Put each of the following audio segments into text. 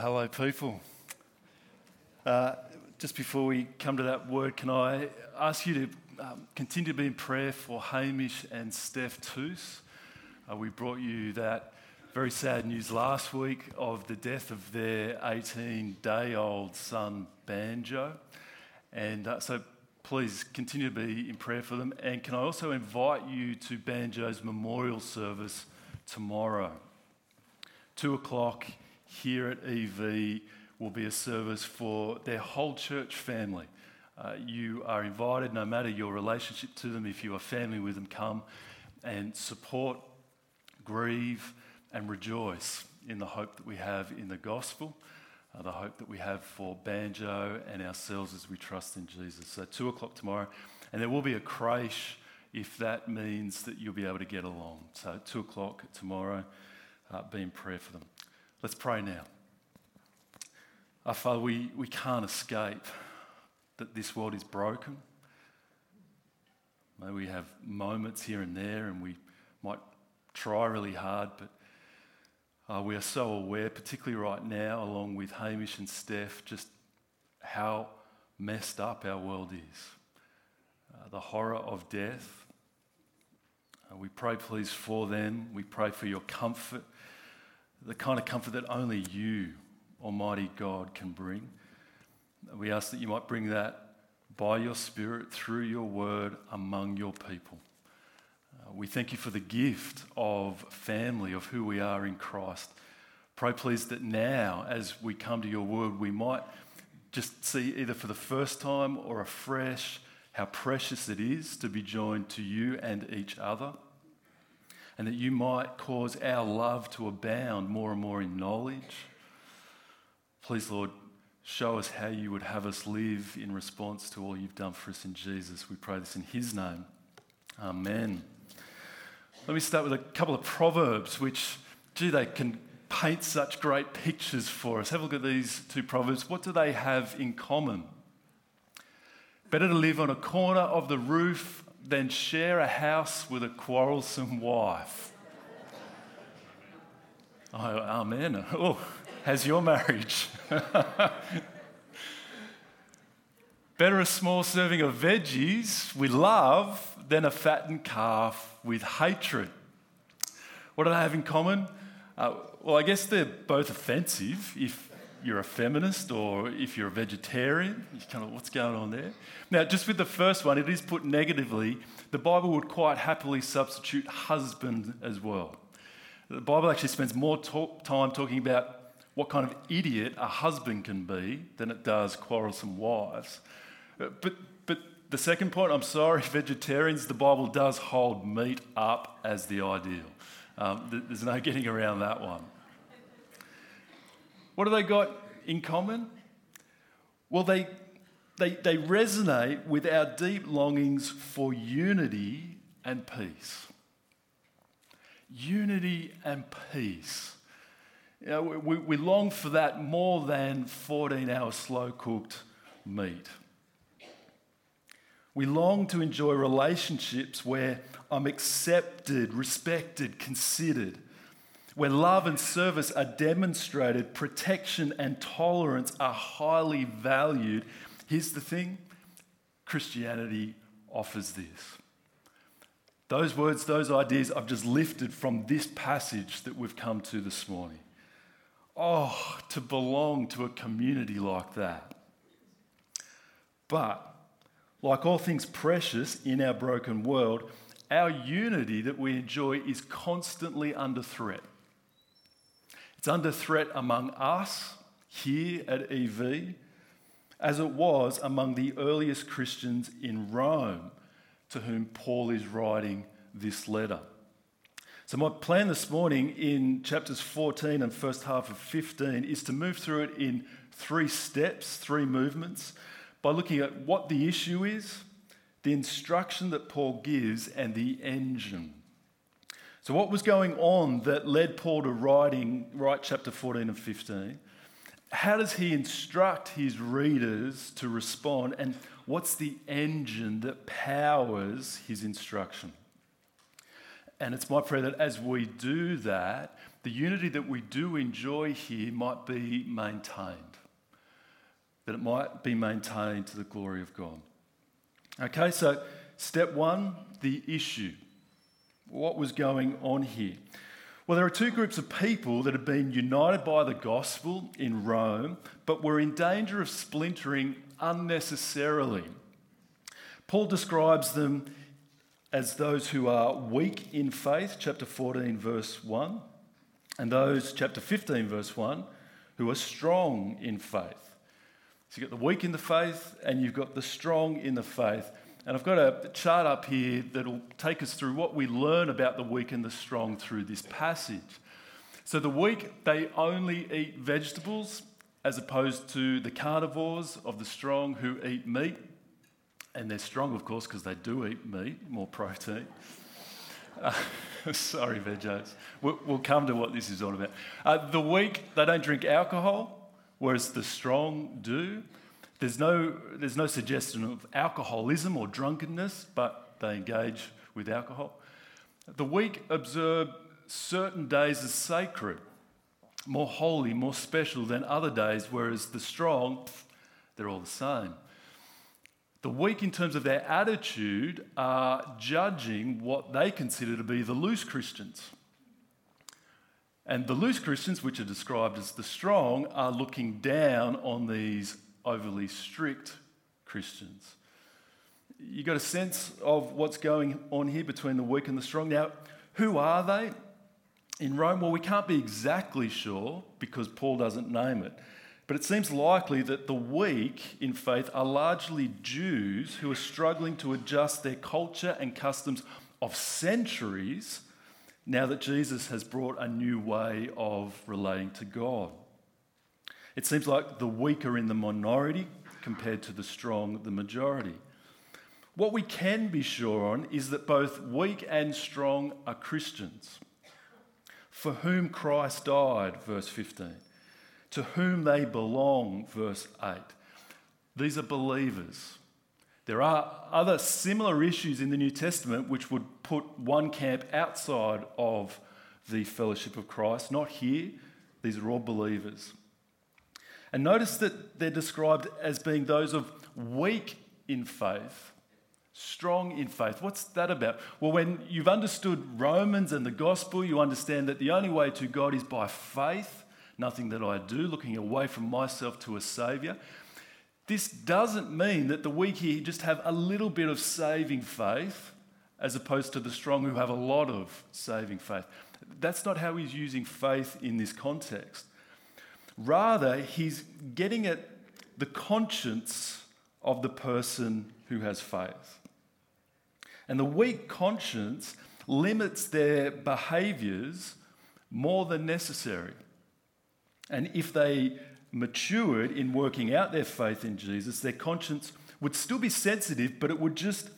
Hello, people. Uh, just before we come to that word, can I ask you to um, continue to be in prayer for Hamish and Steph Toos? Uh, we brought you that very sad news last week of the death of their 18 day old son, Banjo. And uh, so please continue to be in prayer for them. And can I also invite you to Banjo's memorial service tomorrow? Two o'clock here at EV will be a service for their whole church family. Uh, you are invited, no matter your relationship to them, if you are family with them, come and support, grieve, and rejoice in the hope that we have in the gospel, uh, the hope that we have for Banjo and ourselves as we trust in Jesus. So, two o'clock tomorrow, and there will be a creche if that means that you'll be able to get along. So, two o'clock tomorrow, uh, be in prayer for them. Let's pray now. Our Father, we, we can't escape that this world is broken. Maybe we have moments here and there and we might try really hard, but uh, we are so aware, particularly right now, along with Hamish and Steph, just how messed up our world is. Uh, the horror of death. Uh, we pray, please, for them. We pray for your comfort the kind of comfort that only you, Almighty God, can bring. We ask that you might bring that by your Spirit through your word among your people. Uh, we thank you for the gift of family, of who we are in Christ. Pray, please, that now, as we come to your word, we might just see either for the first time or afresh how precious it is to be joined to you and each other and that you might cause our love to abound more and more in knowledge. Please, Lord, show us how you would have us live in response to all you've done for us in Jesus. We pray this in his name. Amen. Let me start with a couple of proverbs, which, gee, they can paint such great pictures for us. Have a look at these two proverbs. What do they have in common? Better to live on a corner of the roof than share a house with a quarrelsome wife. Oh, amen. Oh, has your marriage? Better a small serving of veggies with love than a fattened calf with hatred. What do they have in common? Uh, well, I guess they're both offensive if you're a feminist or if you're a vegetarian, you kind of what's going on there. Now, just with the first one, it is put negatively. The Bible would quite happily substitute husband as well. The Bible actually spends more talk, time talking about what kind of idiot a husband can be than it does quarrelsome wives. But, but the second point, I'm sorry, vegetarians, the Bible does hold meat up as the ideal. Um, there's no getting around that one. What do they got in common? Well, they, they, they resonate with our deep longings for unity and peace. Unity and peace. You know, we, we long for that more than 14 hour slow cooked meat. We long to enjoy relationships where I'm accepted, respected, considered where love and service are demonstrated, protection and tolerance are highly valued. Here's the thing Christianity offers this. Those words, those ideas I've just lifted from this passage that we've come to this morning. Oh, to belong to a community like that. But, like all things precious in our broken world, our unity that we enjoy is constantly under threat. It's under threat among us here at EV, as it was among the earliest Christians in Rome to whom Paul is writing this letter. So, my plan this morning in chapters 14 and first half of 15 is to move through it in three steps, three movements, by looking at what the issue is, the instruction that Paul gives, and the engine. So, what was going on that led Paul to writing, write chapter 14 and 15? How does he instruct his readers to respond? And what's the engine that powers his instruction? And it's my prayer that as we do that, the unity that we do enjoy here might be maintained, that it might be maintained to the glory of God. Okay, so step one the issue. What was going on here? Well, there are two groups of people that have been united by the gospel in Rome, but were in danger of splintering unnecessarily. Paul describes them as those who are weak in faith, chapter 14, verse 1, and those, chapter 15, verse 1, who are strong in faith. So you've got the weak in the faith and you've got the strong in the faith. And I've got a chart up here that'll take us through what we learn about the weak and the strong through this passage. So the weak, they only eat vegetables as opposed to the carnivores of the strong who eat meat. And they're strong, of course, because they do eat meat, more protein. Uh, sorry, veggies. We'll, come to what this is all about. Uh, the weak, they don't drink alcohol, whereas the strong do. There's no, there's no suggestion of alcoholism or drunkenness, but they engage with alcohol. The weak observe certain days as sacred, more holy, more special than other days, whereas the strong, they're all the same. The weak, in terms of their attitude, are judging what they consider to be the loose Christians. And the loose Christians, which are described as the strong, are looking down on these overly strict Christians. You got a sense of what's going on here between the weak and the strong. Now, who are they in Rome? Well, we can't be exactly sure because Paul doesn't name it. But it seems likely that the weak in faith are largely Jews who are struggling to adjust their culture and customs of centuries now that Jesus has brought a new way of relating to God. It seems like the weak are in the minority compared to the strong, the majority. What we can be sure on is that both weak and strong are Christians, for whom Christ died, verse 15, to whom they belong, verse 8. These are believers. There are other similar issues in the New Testament which would put one camp outside of the fellowship of Christ, not here. These are all believers. And notice that they're described as being those of weak in faith, strong in faith. What's that about? Well, when you've understood Romans and the gospel, you understand that the only way to God is by faith, nothing that I do, looking away from myself to a Saviour. This doesn't mean that the weak here just have a little bit of saving faith as opposed to the strong who have a lot of saving faith. That's not how he's using faith in this context. Rather, he's getting at the conscience of the person who has faith. And the weak conscience limits their behaviors more than necessary. And if they matured in working out their faith in Jesus, their conscience would still be sensitive, but it would just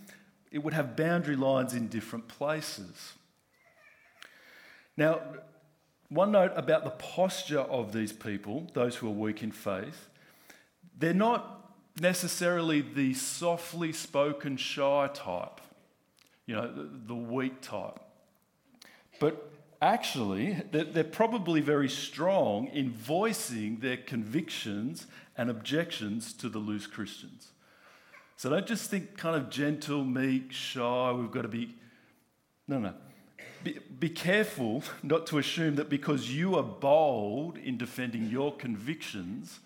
it would have boundary lines in different places. Now, one note about the posture of these people, those who are weak in faith, they're not necessarily the softly spoken, shy type, you know, the, the weak type. But actually, they're, they're probably very strong in voicing their convictions and objections to the loose Christians. So don't just think kind of gentle, meek, shy, we've got to be. No, no. Be, careful not to assume that because you are bold in defending your convictions,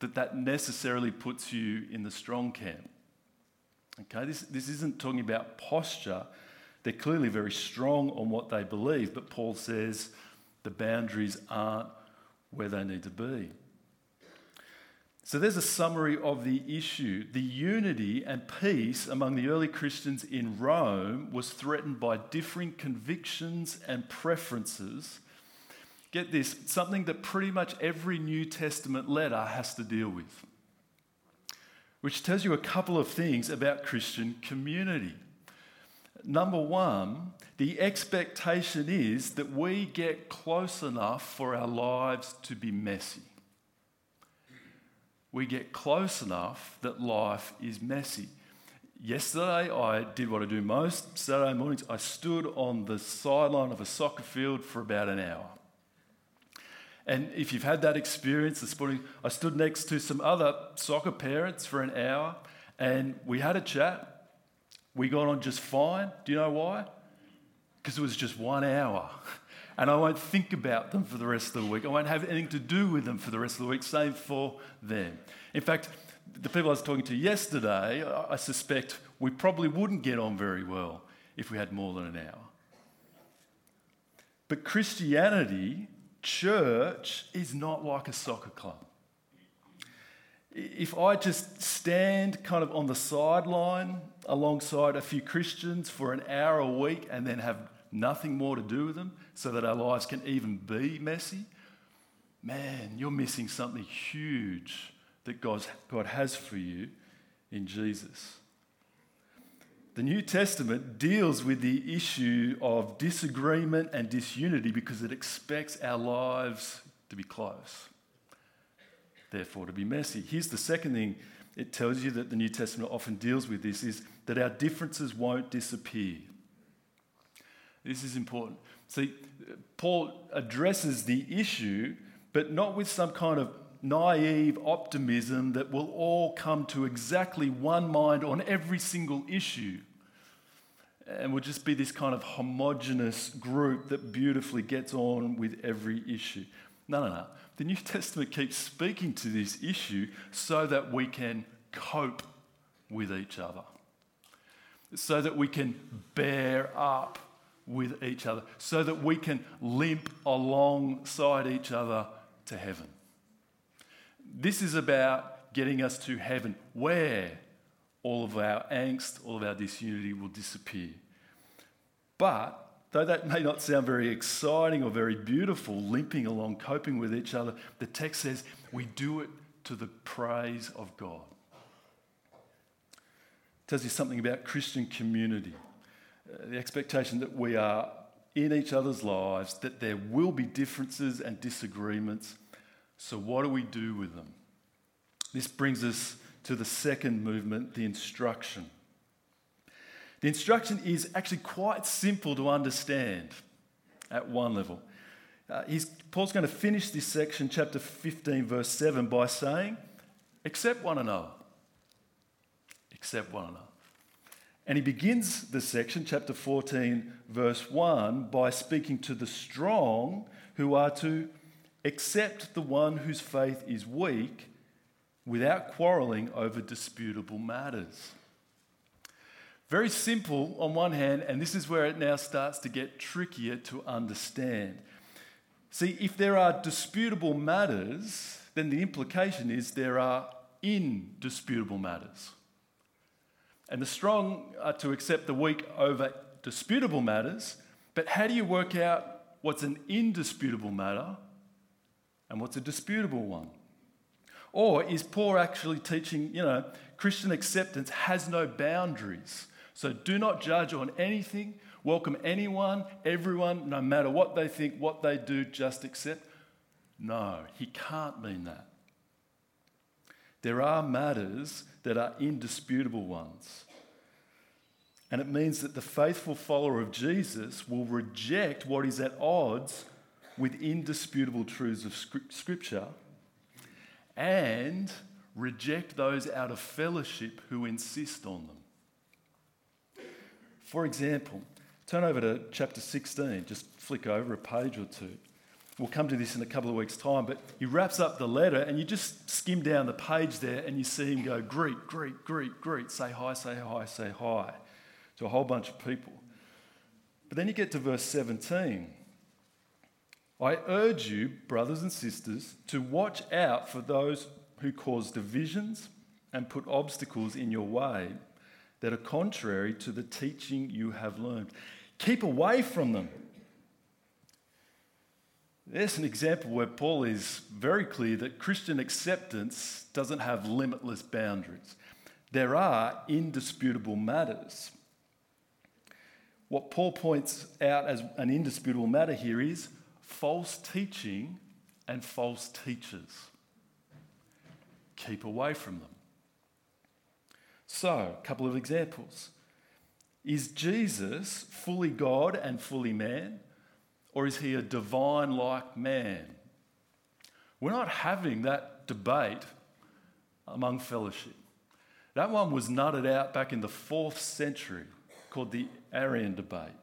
that that necessarily puts you in the strong camp. Okay, this, this isn't talking about posture. They're clearly very strong on what they believe, but Paul says the boundaries aren't where they need to be. So there's a summary of the issue. The unity and peace among the early Christians in Rome was threatened by differing convictions and preferences. Get this, something that pretty much every New Testament letter has to deal with, which tells you a couple of things about Christian community. Number one, the expectation is that we get close enough for our lives to be messy we get close enough that life is messy. Yesterday, I did what I do most Saturday mornings. I stood on the sideline of a soccer field for about an hour. And if you've had that experience this morning, I stood next to some other soccer parents for an hour and we had a chat. We got on just fine. Do you know why? Because it was just one hour. And I won't think about them for the rest of the week. I won't have anything to do with them for the rest of the week, save for them. In fact, the people I was talking to yesterday, I suspect we probably wouldn't get on very well if we had more than an hour. But Christianity, church, is not like a soccer club. If I just stand kind of on the sideline alongside a few Christians for an hour a week and then have nothing more to do with them so that our lives can even be messy, man, you're missing something huge that God's, God has for you in Jesus. The New Testament deals with the issue of disagreement and disunity because it expects our lives to be close, therefore to be messy. Here's the second thing it tells you that the New Testament often deals with this is that our differences won't disappear. This is important. See, Paul addresses the issue, but not with some kind of naive optimism that we'll all come to exactly one mind on every single issue. And we'll just be this kind of homogenous group that beautifully gets on with every issue. No, no, no. The New Testament keeps speaking to this issue so that we can cope with each other, so that we can bear up with each other, so that we can limp alongside each other to heaven. This is about getting us to heaven where all of our angst, all of our disunity will disappear. But though that may not sound very exciting or very beautiful, limping along, coping with each other, the text says we do it to the praise of God. It tells you something about Christian community, the expectation that we are in each other's lives, that there will be differences and disagreements so, what do we do with them? This brings us to the second movement, the instruction. The instruction is actually quite simple to understand at one level. Uh, Paul's going to finish this section, chapter 15, verse 7, by saying, Accept one another. Accept one another. And he begins the section, chapter 14, verse 1, by speaking to the strong who are to accept the one whose faith is weak without quarreling over disputable matters. Very simple on one hand, and this is where it now starts to get trickier to understand. See, if there are disputable matters, then the implication is there are indisputable matters. And the strong are to accept the weak over disputable matters, but how do you work out what's an indisputable matter and what's a disputable one? Or is Paul actually teaching, you know, Christian acceptance has no boundaries? So do not judge on anything, welcome anyone, everyone, no matter what they think, what they do, just accept? No, he can't mean that. There are matters that are indisputable ones. And it means that the faithful follower of Jesus will reject what is at odds with indisputable truths of Scripture and reject those out of fellowship who insist on them. For example, turn over to chapter 16, just flick over a page or two. We'll come to this in a couple of weeks' time, but he wraps up the letter and you just skim down the page there and you see him go, Greet, greet, greet, greet, say hi, say hi, say hi to a whole bunch of people. But then you get to verse 17 I urge you, brothers and sisters, to watch out for those who cause divisions and put obstacles in your way that are contrary to the teaching you have learned. Keep away from them. There's an example where Paul is very clear that Christian acceptance doesn't have limitless boundaries. There are indisputable matters. What Paul points out as an indisputable matter here is false teaching and false teachers. Keep away from them. So, a couple of examples. Is Jesus fully God and fully man, or is he a divine like man? We're not having that debate among fellowship. That one was nutted out back in the fourth century, called the Arian debate.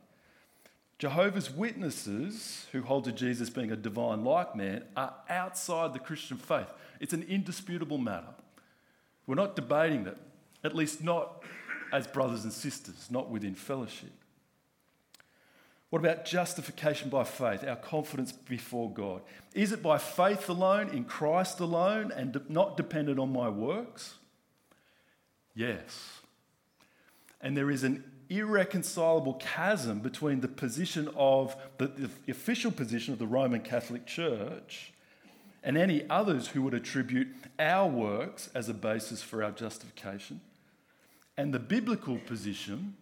Jehovah's Witnesses, who hold to Jesus being a divine like man, are outside the Christian faith. It's an indisputable matter. We're not debating that, at least not as brothers and sisters, not within fellowship. What about justification by faith, our confidence before God? Is it by faith alone, in Christ alone, and not dependent on my works? Yes. And there is an irreconcilable chasm between the position of the, the, official position of the Roman Catholic Church and any others who would attribute our works as a basis for our justification, and the biblical position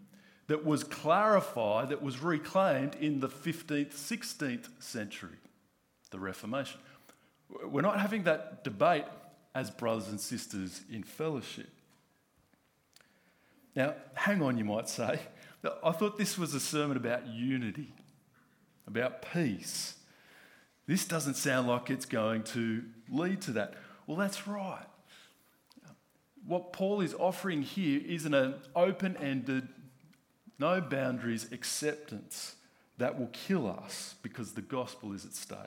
that was clarified, that was reclaimed in the 15th, 16th century, the Reformation. We're not having that debate as brothers and sisters in fellowship. Now, hang on, you might say. I thought this was a sermon about unity, about peace. This doesn't sound like it's going to lead to that. Well, that's right. What Paul is offering here isn't an open ended, no boundaries acceptance that will kill us because the gospel is at stake.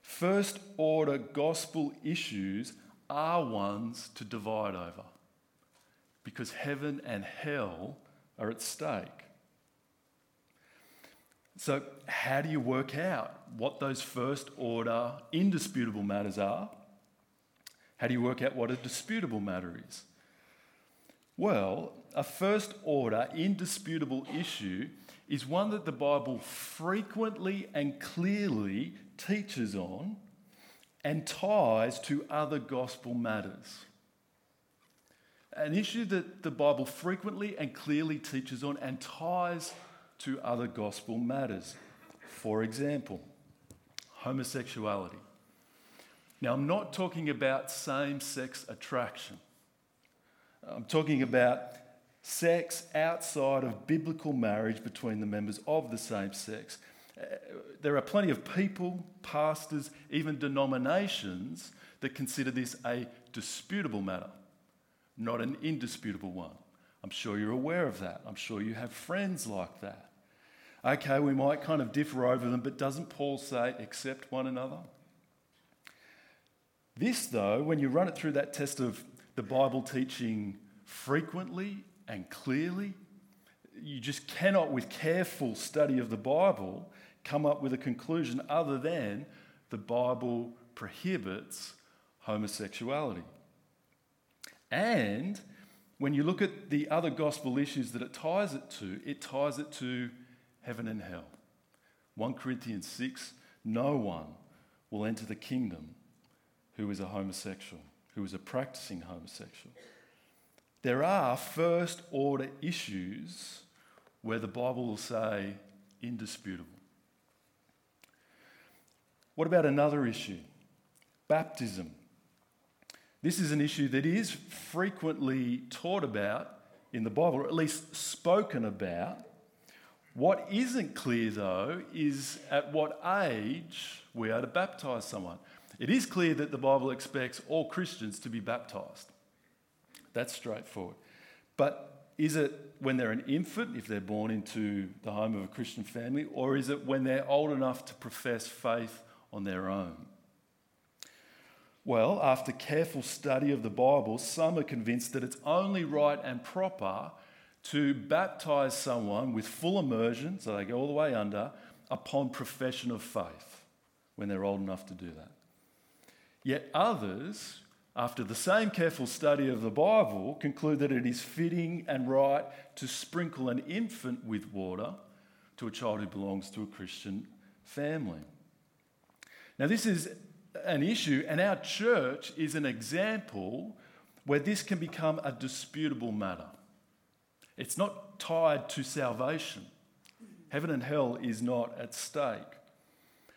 First order gospel issues are ones to divide over because heaven and hell are at stake. So, how do you work out what those first order indisputable matters are? How do you work out what a disputable matter is? Well, a first order indisputable issue is one that the Bible frequently and clearly teaches on and ties to other gospel matters. An issue that the Bible frequently and clearly teaches on and ties to other gospel matters. For example, homosexuality. Now, I'm not talking about same sex attraction. I'm talking about sex outside of biblical marriage between the members of the same sex. Uh, there are plenty of people, pastors, even denominations that consider this a disputable matter not an indisputable one. I'm sure you're aware of that. I'm sure you have friends like that. Okay, we might kind of differ over them, but doesn't Paul say accept one another? This, though, when you run it through that test of the Bible teaching frequently and clearly, you just cannot, with careful study of the Bible, come up with a conclusion other than the Bible prohibits homosexuality. And when you look at the other gospel issues that it ties it to, it ties it to heaven and hell. 1 Corinthians 6 no one will enter the kingdom who is a homosexual, who is a practicing homosexual. There are first order issues where the Bible will say indisputable. What about another issue? Baptism. This is an issue that is frequently taught about in the Bible, or at least spoken about. What isn't clear, though, is at what age we are to baptize someone. It is clear that the Bible expects all Christians to be baptized. That's straightforward. But is it when they're an infant, if they're born into the home of a Christian family, or is it when they're old enough to profess faith on their own? Well, after careful study of the Bible, some are convinced that it's only right and proper to baptize someone with full immersion, so they go all the way under, upon profession of faith when they're old enough to do that. Yet others, after the same careful study of the Bible, conclude that it is fitting and right to sprinkle an infant with water to a child who belongs to a Christian family. Now, this is an issue, and our church is an example where this can become a disputable matter. It's not tied to salvation. Heaven and hell is not at stake.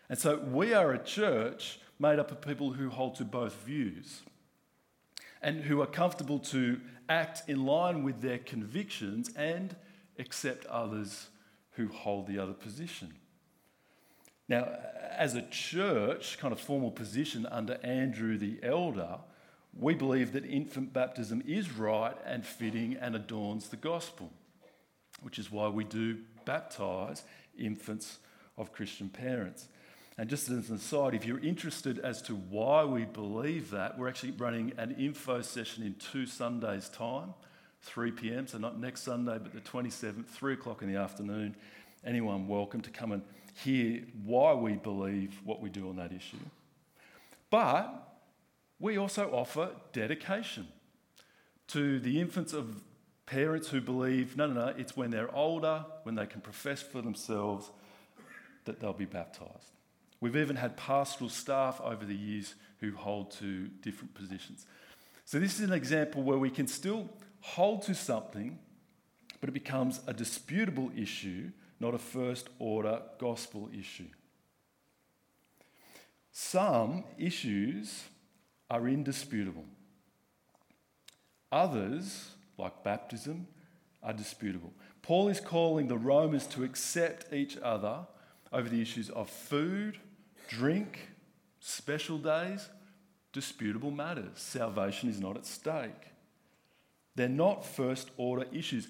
And so we are a church made up of people who hold to both views. and who are comfortable to act in line with their convictions and accept others who hold the other position. Now, as a church, kind of formal position under Andrew the elder, we believe that infant baptism is right and fitting and adorns the gospel, which is why we do baptise infants of Christian parents. And just as an aside, if you're interested as to why we believe that, we're actually running an info session in two Sundays' time, 3 p.m. So not next Sunday, but the 27th, 3 o'clock in the afternoon. Anyone welcome to come and hear why we believe what we do on that issue. But we also offer dedication to the infants of parents who believe no, no, no, it's when they're older, when they can profess for themselves, that they'll be baptised. We've even had pastoral staff over the years who hold to different positions. So, this is an example where we can still hold to something, but it becomes a disputable issue, not a first order gospel issue. Some issues are indisputable, others, like baptism, are disputable. Paul is calling the Romans to accept each other over the issues of food, drink, special days, disputable matters. Salvation is not at stake. They're not first order issues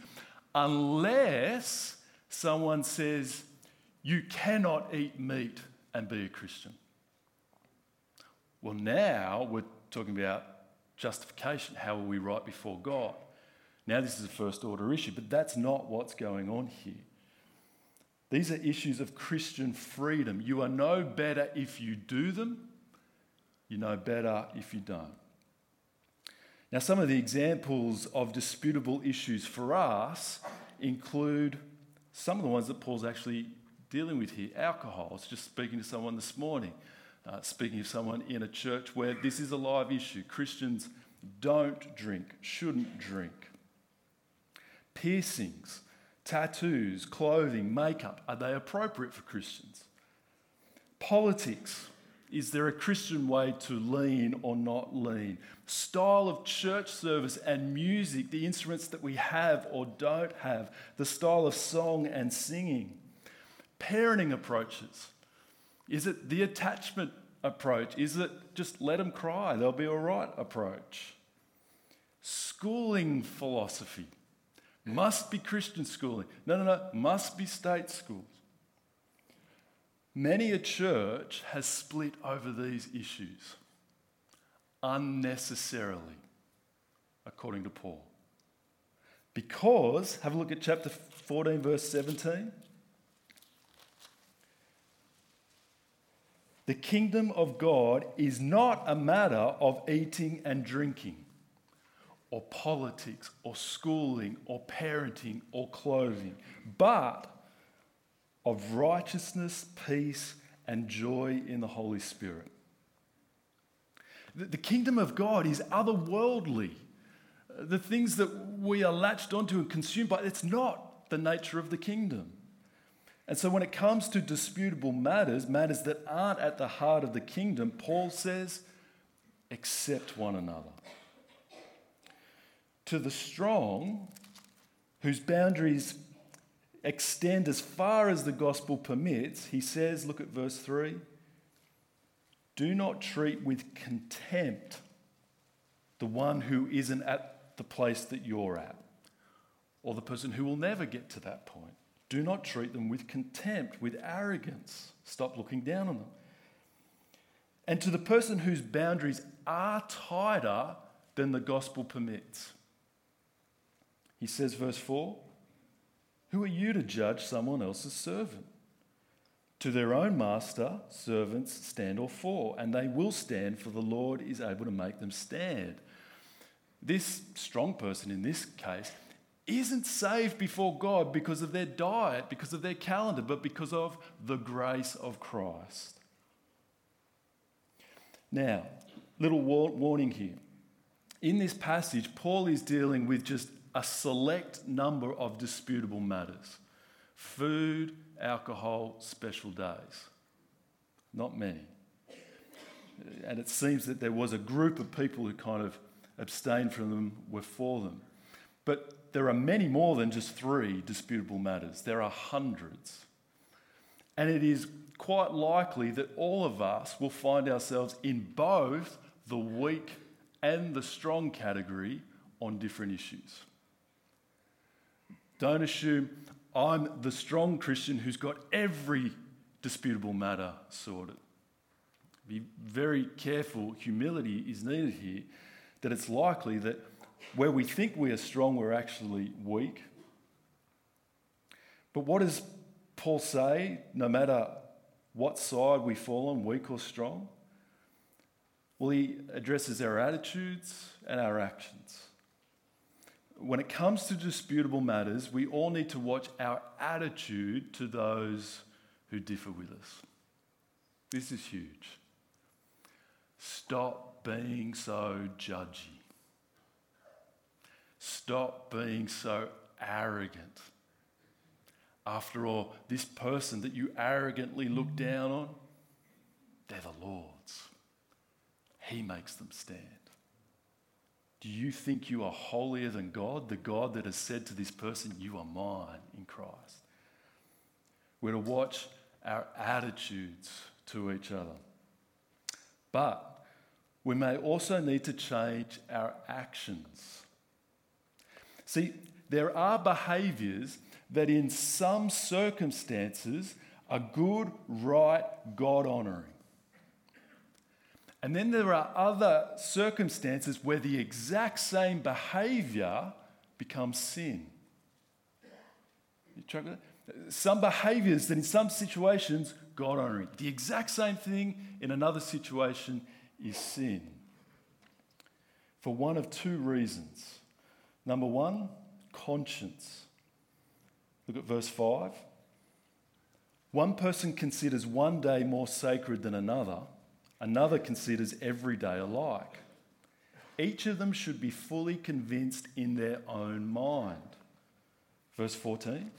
unless someone says, you cannot eat meat and be a Christian. Well, now we're talking about justification. How are we right before God? Now, this is a first order issue, but that's not what's going on here. These are issues of Christian freedom. You are no better if you do them, you no better if you don't. Now, some of the examples of disputable issues for us include some of the ones that Paul's actually dealing with here. Alcohol. I was just speaking to someone this morning, uh, speaking of someone in a church where this is a live issue. Christians don't drink, shouldn't drink. Piercings tattoos, clothing, makeup, are they appropriate for Christians? Politics, is there a Christian way to lean or not lean? Style of church service and music, the instruments that we have or don't have, the style of song and singing. Parenting approaches. Is it the attachment approach? Is it just let them cry, they'll be all right approach? Schooling philosophy. Must be Christian schooling. No, no, no. Must be state schools. Many a church has split over these issues unnecessarily, according to Paul. Because, have a look at chapter 14, verse 17. The kingdom of God is not a matter of eating and drinking or politics or schooling or parenting or clothing, but of righteousness, peace, and joy in the Holy Spirit. The kingdom of God is otherworldly. The things that we are latched onto and consumed by, it's not the nature of the kingdom. And so when it comes to disputable matters, matters that aren't at the heart of the kingdom, Paul says, accept one another to the strong, whose boundaries extend as far as the gospel permits, he says, look at verse 3 do not treat with contempt the one who isn't at the place that you're at, or the person who will never get to that point. Do not treat them with contempt, with arrogance. Stop looking down on them. And to the person whose boundaries are tighter than the gospel permits, he says, verse 4 Who are you to judge someone else's servant? To their own master, servants stand or fall, and they will stand, for the Lord is able to make them stand. This strong person in this case isn't saved before God because of their diet, because of their calendar, but because of the grace of Christ. Now, little warning here. In this passage, Paul is dealing with just a select number of disputable matters food, alcohol, special days. Not many. And it seems that there was a group of people who kind of abstained from them were for them. But there are many more than just three disputable matters, there are hundreds. And it is quite likely that all of us will find ourselves in both the weak and the strong category on different issues. Don't assume I'm the strong Christian who's got every disputable matter sorted. Be very careful, humility is needed here, that it's likely that where we think we are strong, we're actually weak. But what does Paul say, no matter what side we fall on, weak or strong? Well, he addresses our attitudes and our actions. When it comes to disputable matters, we all need to watch our attitude to those who differ with us. This is huge. Stop being so judgy. Stop being so arrogant. After all, this person that you arrogantly look down on, they're the Lord's. He makes them stand. Do you think you are holier than God, the God that has said to this person, You are mine in Christ? We're to watch our attitudes to each other. But we may also need to change our actions. See, there are behaviours that in some circumstances are good, right, God honouring. And then there are other circumstances where the exact same behaviour becomes sin. Some behaviours that in some situations, God honouring. The exact same thing in another situation is sin. For one of two reasons. Number one, conscience. Look at verse 5. One person considers one day more sacred than another, another considers every day alike. Each of them should be fully convinced in their own mind. Verse 14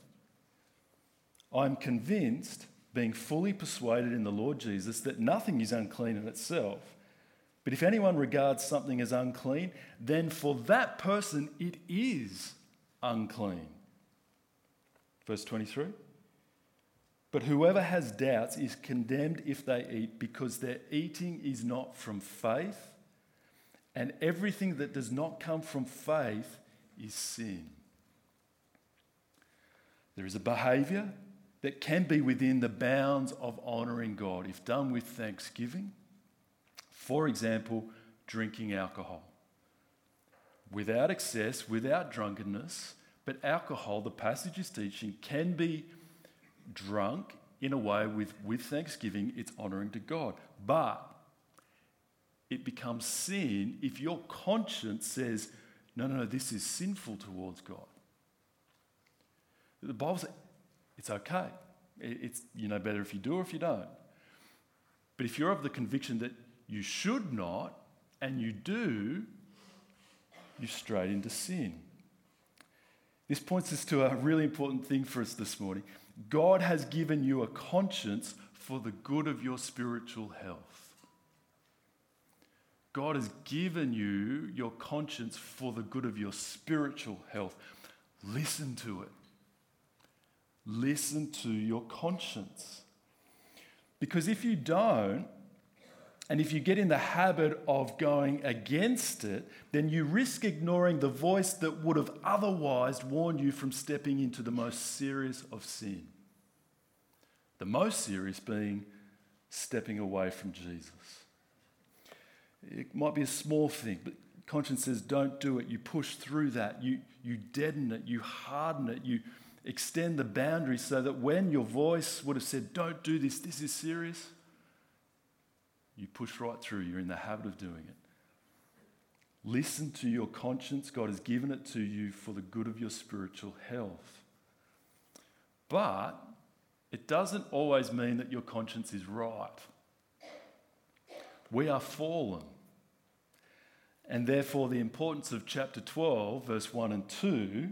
I am convinced, being fully persuaded in the Lord Jesus, that nothing is unclean in itself. But if anyone regards something as unclean, then for that person it is unclean. Verse 23 But whoever has doubts is condemned if they eat, because their eating is not from faith, and everything that does not come from faith is sin. There is a behavior that can be within the bounds of honouring God if done with thanksgiving. For example, drinking alcohol. Without excess, without drunkenness, but alcohol, the passage is teaching, can be drunk in a way with, with thanksgiving, it's honouring to God. But it becomes sin if your conscience says, no, no, no, this is sinful towards God. The Bible says it's okay. It's you no better if you do or if you don't. But if you're of the conviction that you should not and you do, you're straight into sin. This points us to a really important thing for us this morning. God has given you a conscience for the good of your spiritual health. God has given you your conscience for the good of your spiritual health. Listen to it. Listen to your conscience. Because if you don't, and if you get in the habit of going against it, then you risk ignoring the voice that would have otherwise warned you from stepping into the most serious of sin. The most serious being stepping away from Jesus. It might be a small thing, but conscience says, don't do it. You push through that, you, you deaden it, you harden it, you extend the boundaries so that when your voice would have said, don't do this, this is serious you push right through. You're in the habit of doing it. Listen to your conscience. God has given it to you for the good of your spiritual health. But it doesn't always mean that your conscience is right. We are fallen. And therefore, the importance of chapter 12, verse 1 and 2,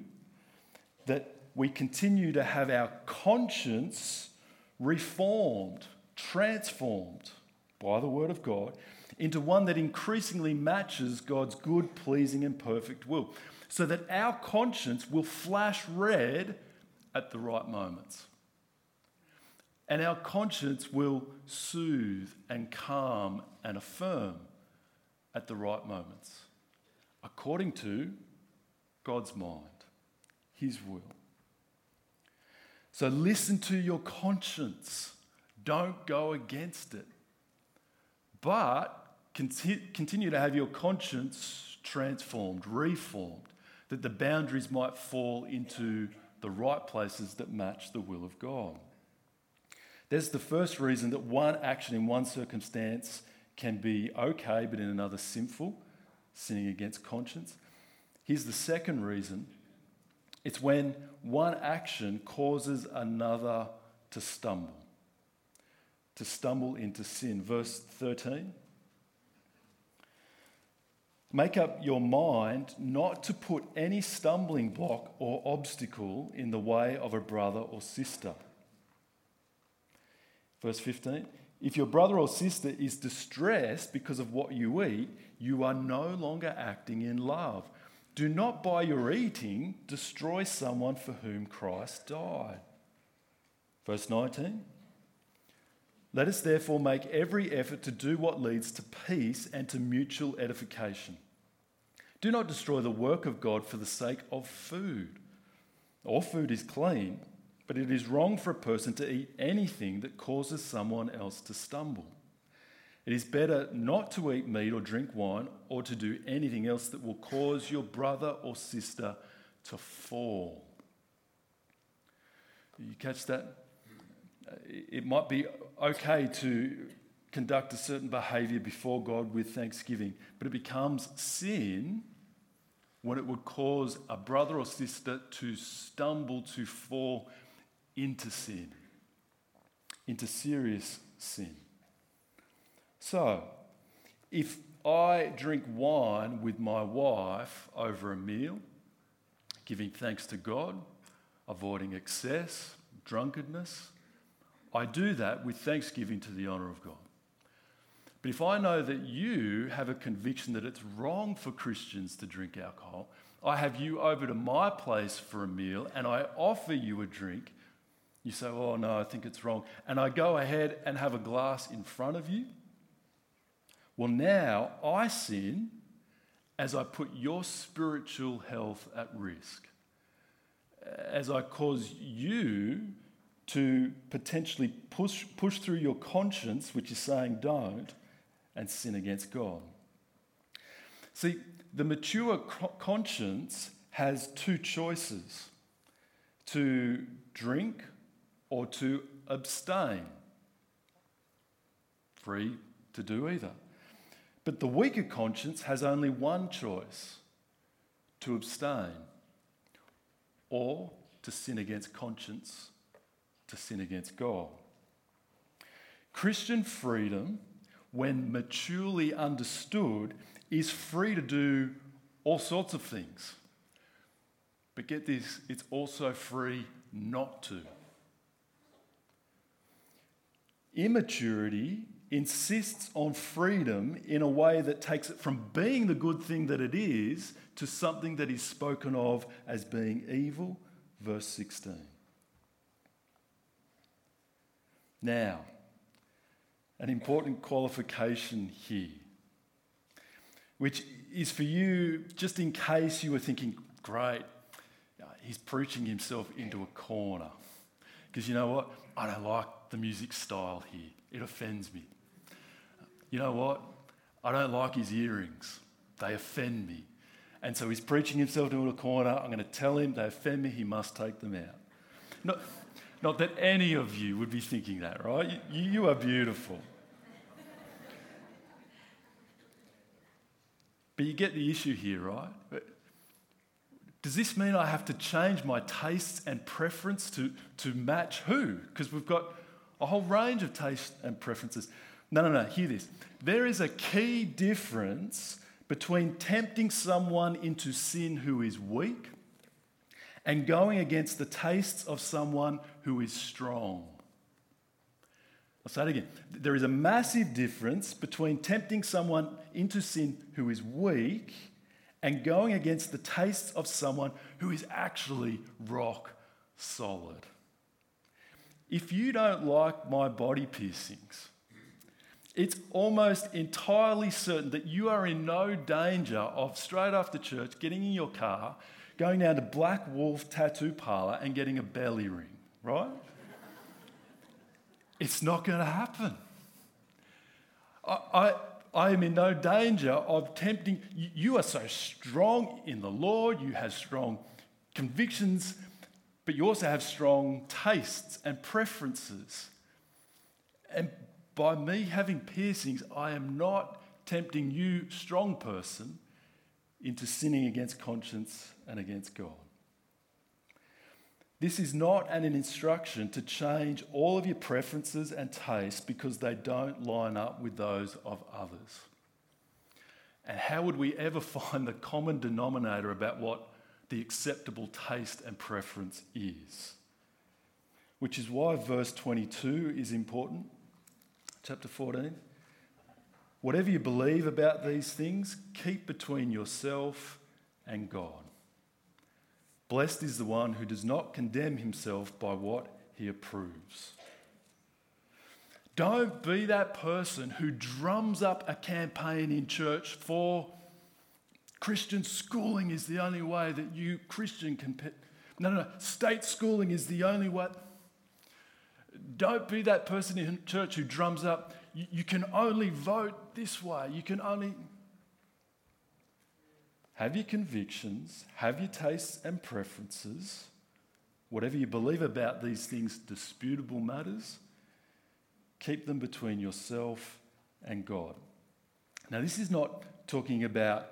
that we continue to have our conscience reformed, transformed by the Word of God into one that increasingly matches God's good, pleasing, and perfect will, so that our conscience will flash red at the right moments. And our conscience will soothe and calm and affirm at the right moments, according to God's mind, His will. So listen to your conscience. Don't go against it. But continue to have your conscience transformed, reformed, that the boundaries might fall into the right places that match the will of God. There's the first reason that one action in one circumstance can be okay, but in another sinful, sinning against conscience. Here's the second reason it's when one action causes another to stumble, to stumble into sin. Verse 13. Make up your mind not to put any stumbling block or obstacle in the way of a brother or sister. Verse 15 If your brother or sister is distressed because of what you eat, you are no longer acting in love. Do not by your eating destroy someone for whom Christ died. Verse 19 Let us therefore make every effort to do what leads to peace and to mutual edification. Do not destroy the work of God for the sake of food. All food is clean, but it is wrong for a person to eat anything that causes someone else to stumble. It is better not to eat meat or drink wine or to do anything else that will cause your brother or sister to fall. You catch that? It might be okay to conduct a certain behavior before God with thanksgiving, but it becomes sin when it would cause a brother or sister to stumble, to fall into sin, into serious sin. So, if I drink wine with my wife over a meal, giving thanks to God, avoiding excess, drunkenness, I do that with thanksgiving to the honour of God. But if I know that you have a conviction that it's wrong for Christians to drink alcohol, I have you over to my place for a meal and I offer you a drink. You say, Oh, no, I think it's wrong. And I go ahead and have a glass in front of you well, now I sin as I put your spiritual health at risk, as I cause you to potentially push, push through your conscience, which is saying don't, and sin against God. See, the mature conscience has two choices to drink or to abstain. Free to do either. But the weaker conscience has only one choice to abstain or to sin against conscience, to sin against God. Christian freedom, when maturely understood, is free to do all sorts of things. But get this, it's also free not to. Immaturity insists on freedom in a way that takes it from being the good thing that it is to something that is spoken of as being evil. Verse 16. Now, an important qualification here, which is for you, just in case you were thinking, great, uh, he's preaching himself into a corner. Because you know what? I don't like the music style here, it offends me you know what? I don't like his earrings. They offend me. And so he's preaching himself into a corner. I'm going to tell him they offend me. He must take them out. Not that any of you would be thinking that, right? You, you are beautiful. But you get the issue here, right? Does this mean I have to change my tastes and preference to, to match who? Because we've got a whole range of tastes and preferences. No, no, no, hear this. There is a key difference between tempting someone into sin who is weak and going against the tastes of someone who is strong. I'll say it again. There is a massive difference between tempting someone into sin who is weak and going against the tastes of someone who is actually rock solid. If you don't like my body piercings, it's almost entirely certain that you are in no danger of straight after church getting in your car, going down to Black Wolf Tattoo Parlor and getting a belly ring, right? it's not going to happen. I, I, I, am in no danger of tempting. You, you are so strong in the Lord, you have strong convictions, but you also have strong tastes and preferences. And by me having piercings, I am not tempting you, strong person, into sinning against conscience and against God. This is not an instruction to change all of your preferences and tastes because they don't line up with those of others. And how would we ever find the common denominator about what the acceptable taste and preference is? Which is why verse 22 is important chapter 14. Whatever you believe about these things, keep between yourself and God. Blessed is the one who does not condemn himself by what he approves. Don't be that person who drums up a campaign in church for Christian schooling is the only way that you Christian can. No, no, no. State schooling is the only way. Don't be that person in church who drums up, you, you can only vote this way. You can only. Have your convictions, have your tastes and preferences. Whatever you believe about these things, disputable matters, keep them between yourself and God. Now, this is not talking about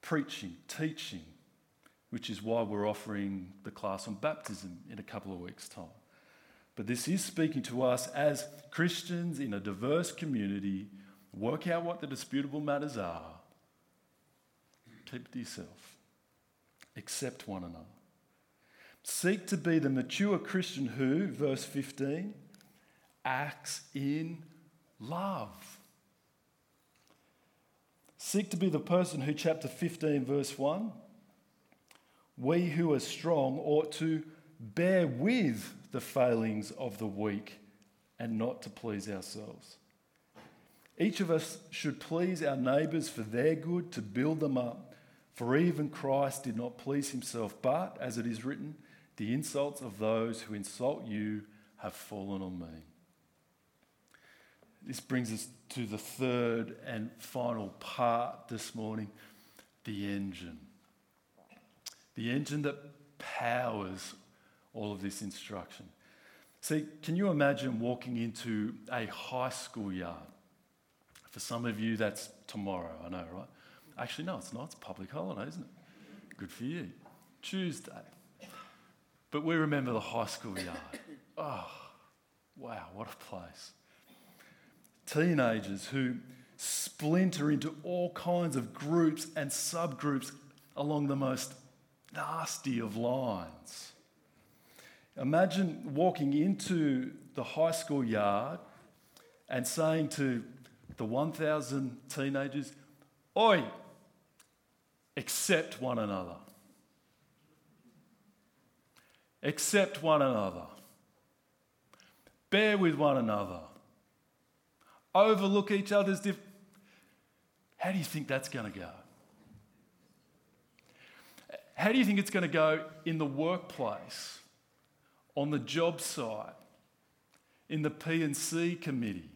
preaching, teaching, which is why we're offering the class on baptism in a couple of weeks' time. But this is speaking to us as Christians in a diverse community. Work out what the disputable matters are. Keep to yourself. Accept one another. Seek to be the mature Christian who, verse 15, acts in love. Seek to be the person who, chapter 15, verse 1, we who are strong ought to bear with the failings of the weak and not to please ourselves. Each of us should please our neighbours for their good, to build them up. For even Christ did not please himself, but, as it is written, the insults of those who insult you have fallen on me. This brings us to the third and final part this morning the engine. The engine that powers all of this instruction. See, can you imagine walking into a high school yard? For some of you, that's tomorrow, I know, right? Actually, no, it's not. It's public holiday, isn't it? Good for you. Tuesday. But we remember the high school yard. Oh, wow, what a place. Teenagers who splinter into all kinds of groups and subgroups along the most nasty of lines. Imagine walking into the high school yard and saying to the 1,000 teenagers, Oi, accept one another. Accept one another. Bear with one another. Overlook each other's diff. How do you think that's going to go? How do you think it's going to go in the workplace? on the job site, in the P&C committee,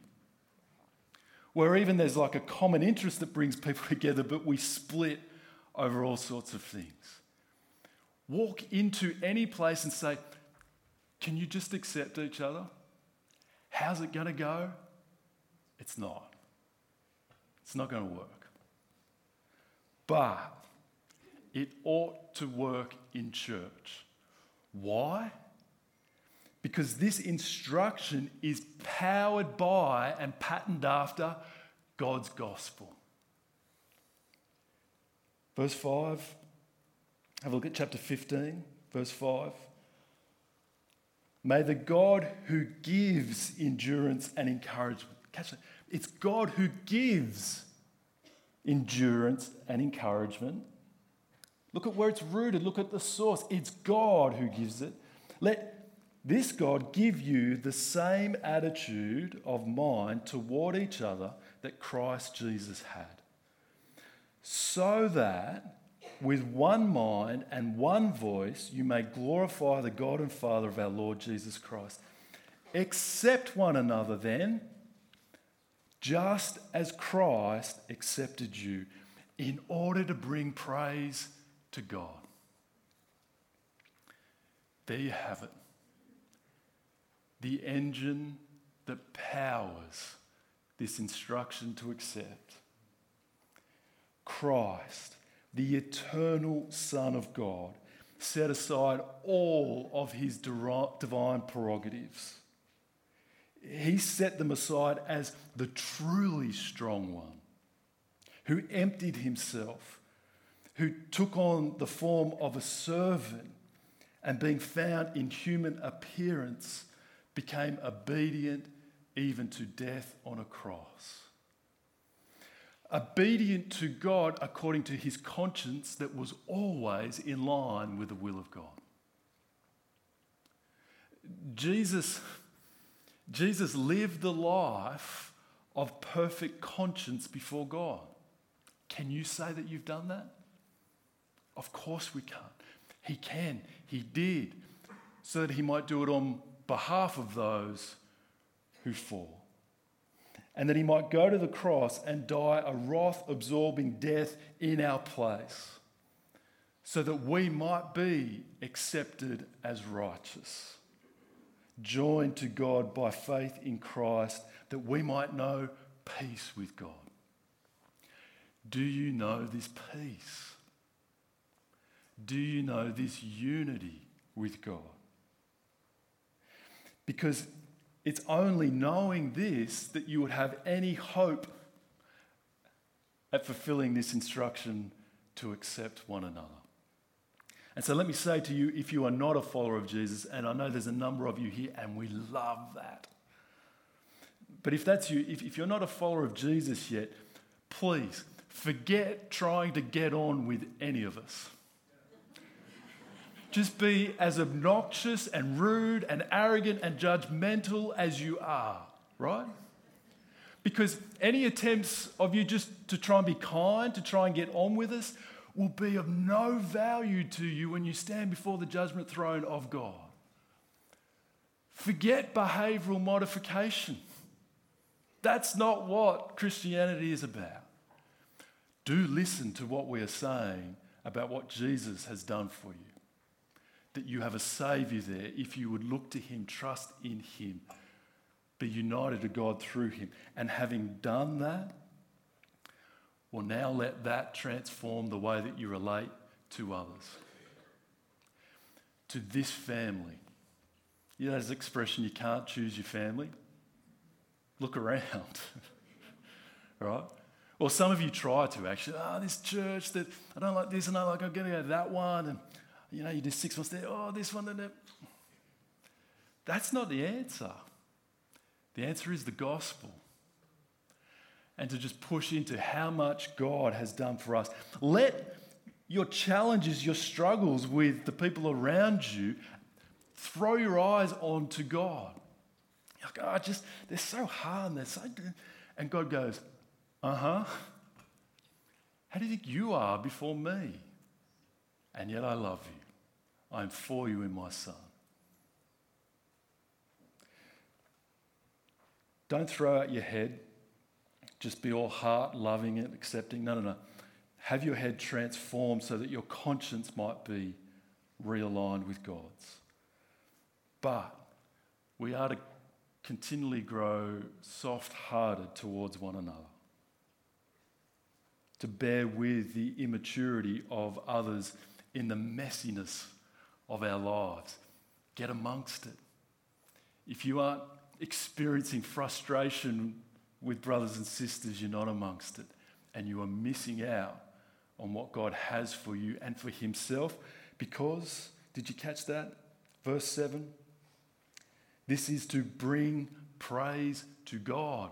where even there's like a common interest that brings people together, but we split over all sorts of things. Walk into any place and say, Can you just accept each other? How's it going to go? It's not. It's not going to work. But it ought to work in church. Why? because this instruction is powered by and patterned after God's gospel. Verse 5, have a look at chapter 15, verse 5. May the God who gives endurance and encouragement, catch that, it's God who gives endurance and encouragement. Look at where it's rooted, look at the source. It's God who gives it. Let this God give you the same attitude of mind toward each other that Christ Jesus had, so that with one mind and one voice you may glorify the God and Father of our Lord Jesus Christ. Accept one another then, just as Christ accepted you, in order to bring praise to God. There you have it. The engine that powers this instruction to accept. Christ, the eternal Son of God, set aside all of his divine prerogatives. He set them aside as the truly strong one who emptied himself, who took on the form of a servant, and being found in human appearance, became obedient even to death on a cross. Obedient to God according to his conscience that was always in line with the will of God. Jesus, Jesus lived the life of perfect conscience before God. Can you say that you've done that? Of course we can't. He can. He did, so that he might do it on behalf of those who fall. And that he might go to the cross and die a wrath absorbing death in our place, so that we might be accepted as righteous, joined to God by faith in Christ, that we might know peace with God. Do you know this peace? Do you know this unity with God? Because it's only knowing this that you would have any hope at fulfilling this instruction to accept one another. And so let me say to you if you are not a follower of Jesus, and I know there's a number of you here, and we love that. But if that's you, if, if you're not a follower of Jesus yet, please forget trying to get on with any of us. Just be as obnoxious and rude and arrogant and judgmental as you are, right? Because any attempts of you just to try and be kind, to try and get on with us, will be of no value to you when you stand before the judgment throne of God. Forget behavioral modification. That's not what Christianity is about. Do listen to what we are saying about what Jesus has done for you that you have a Saviour there if you would look to Him, trust in Him, be united to God through Him. And having done that, well, now let that transform the way that you relate to others. To this family. You know, an expression you can't choose your family. Look around. right? Well, some of you try to actually. Oh, this church that I don't like this and I like I'm going to go to that one. And you know, you do six months there, oh, this one, that. That's not the answer. The answer is the gospel. And to just push into how much God has done for us. Let your challenges, your struggles with the people around you, throw your eyes onto God. You're like, oh, just, they're so hard and they're so. And God goes, uh huh. How do you think you are before me? And yet I love you. I'm for you in my Son. Don't throw out your head. Just be all heart, loving it, accepting. No, no, no. Have your head transformed so that your conscience might be realigned with God's. But we are to continually grow soft hearted towards one another, to bear with the immaturity of others in the messiness of our lives. Get amongst it. If you aren't experiencing frustration with brothers and sisters, you're not amongst it. And you are missing out on what God has for you and for Himself because, did you catch that? Verse 7 This is to bring praise to God.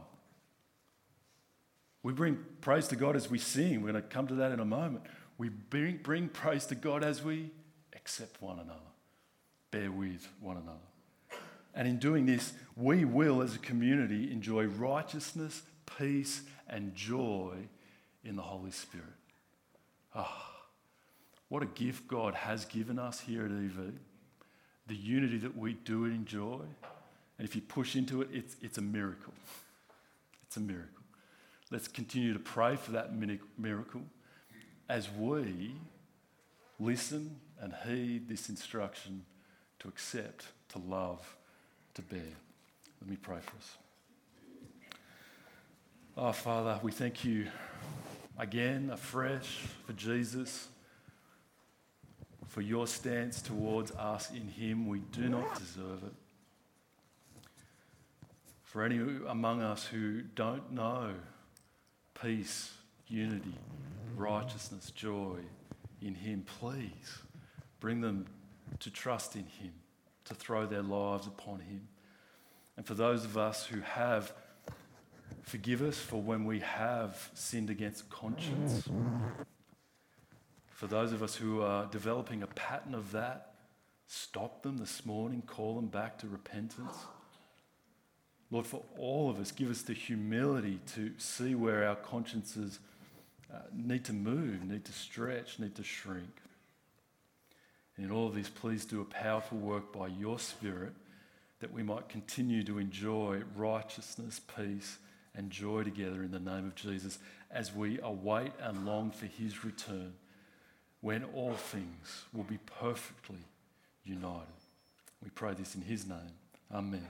We bring praise to God as we sing. We're going to come to that in a moment. We bring, bring praise to God as we accept one another, bear with one another. And in doing this, we will, as a community, enjoy righteousness, peace, and joy in the Holy Spirit. Ah, what a gift God has given us here at EV. The unity that we do enjoy. And if you push into it, it's, it's a miracle. It's a miracle. Let's continue to pray for that miracle as we listen and heed this instruction to accept, to love, to bear. Let me pray for us. Oh, Father, we thank you again, afresh, for Jesus, for your stance towards us in Him. We do not deserve it. For any among us who don't know peace, unity, righteousness, joy in Him, please bring them to trust in Him, to throw their lives upon Him. And for those of us who have, forgive us for when we have sinned against conscience. For those of us who are developing a pattern of that, stop them this morning, call them back to repentance. Lord, for all of us, give us the humility to see where our consciences uh, need to move, need to stretch, need to shrink. And in all of this, please do a powerful work by your Spirit that we might continue to enjoy righteousness, peace, and joy together in the name of Jesus as we await and long for his return when all things will be perfectly united. We pray this in his name. Amen.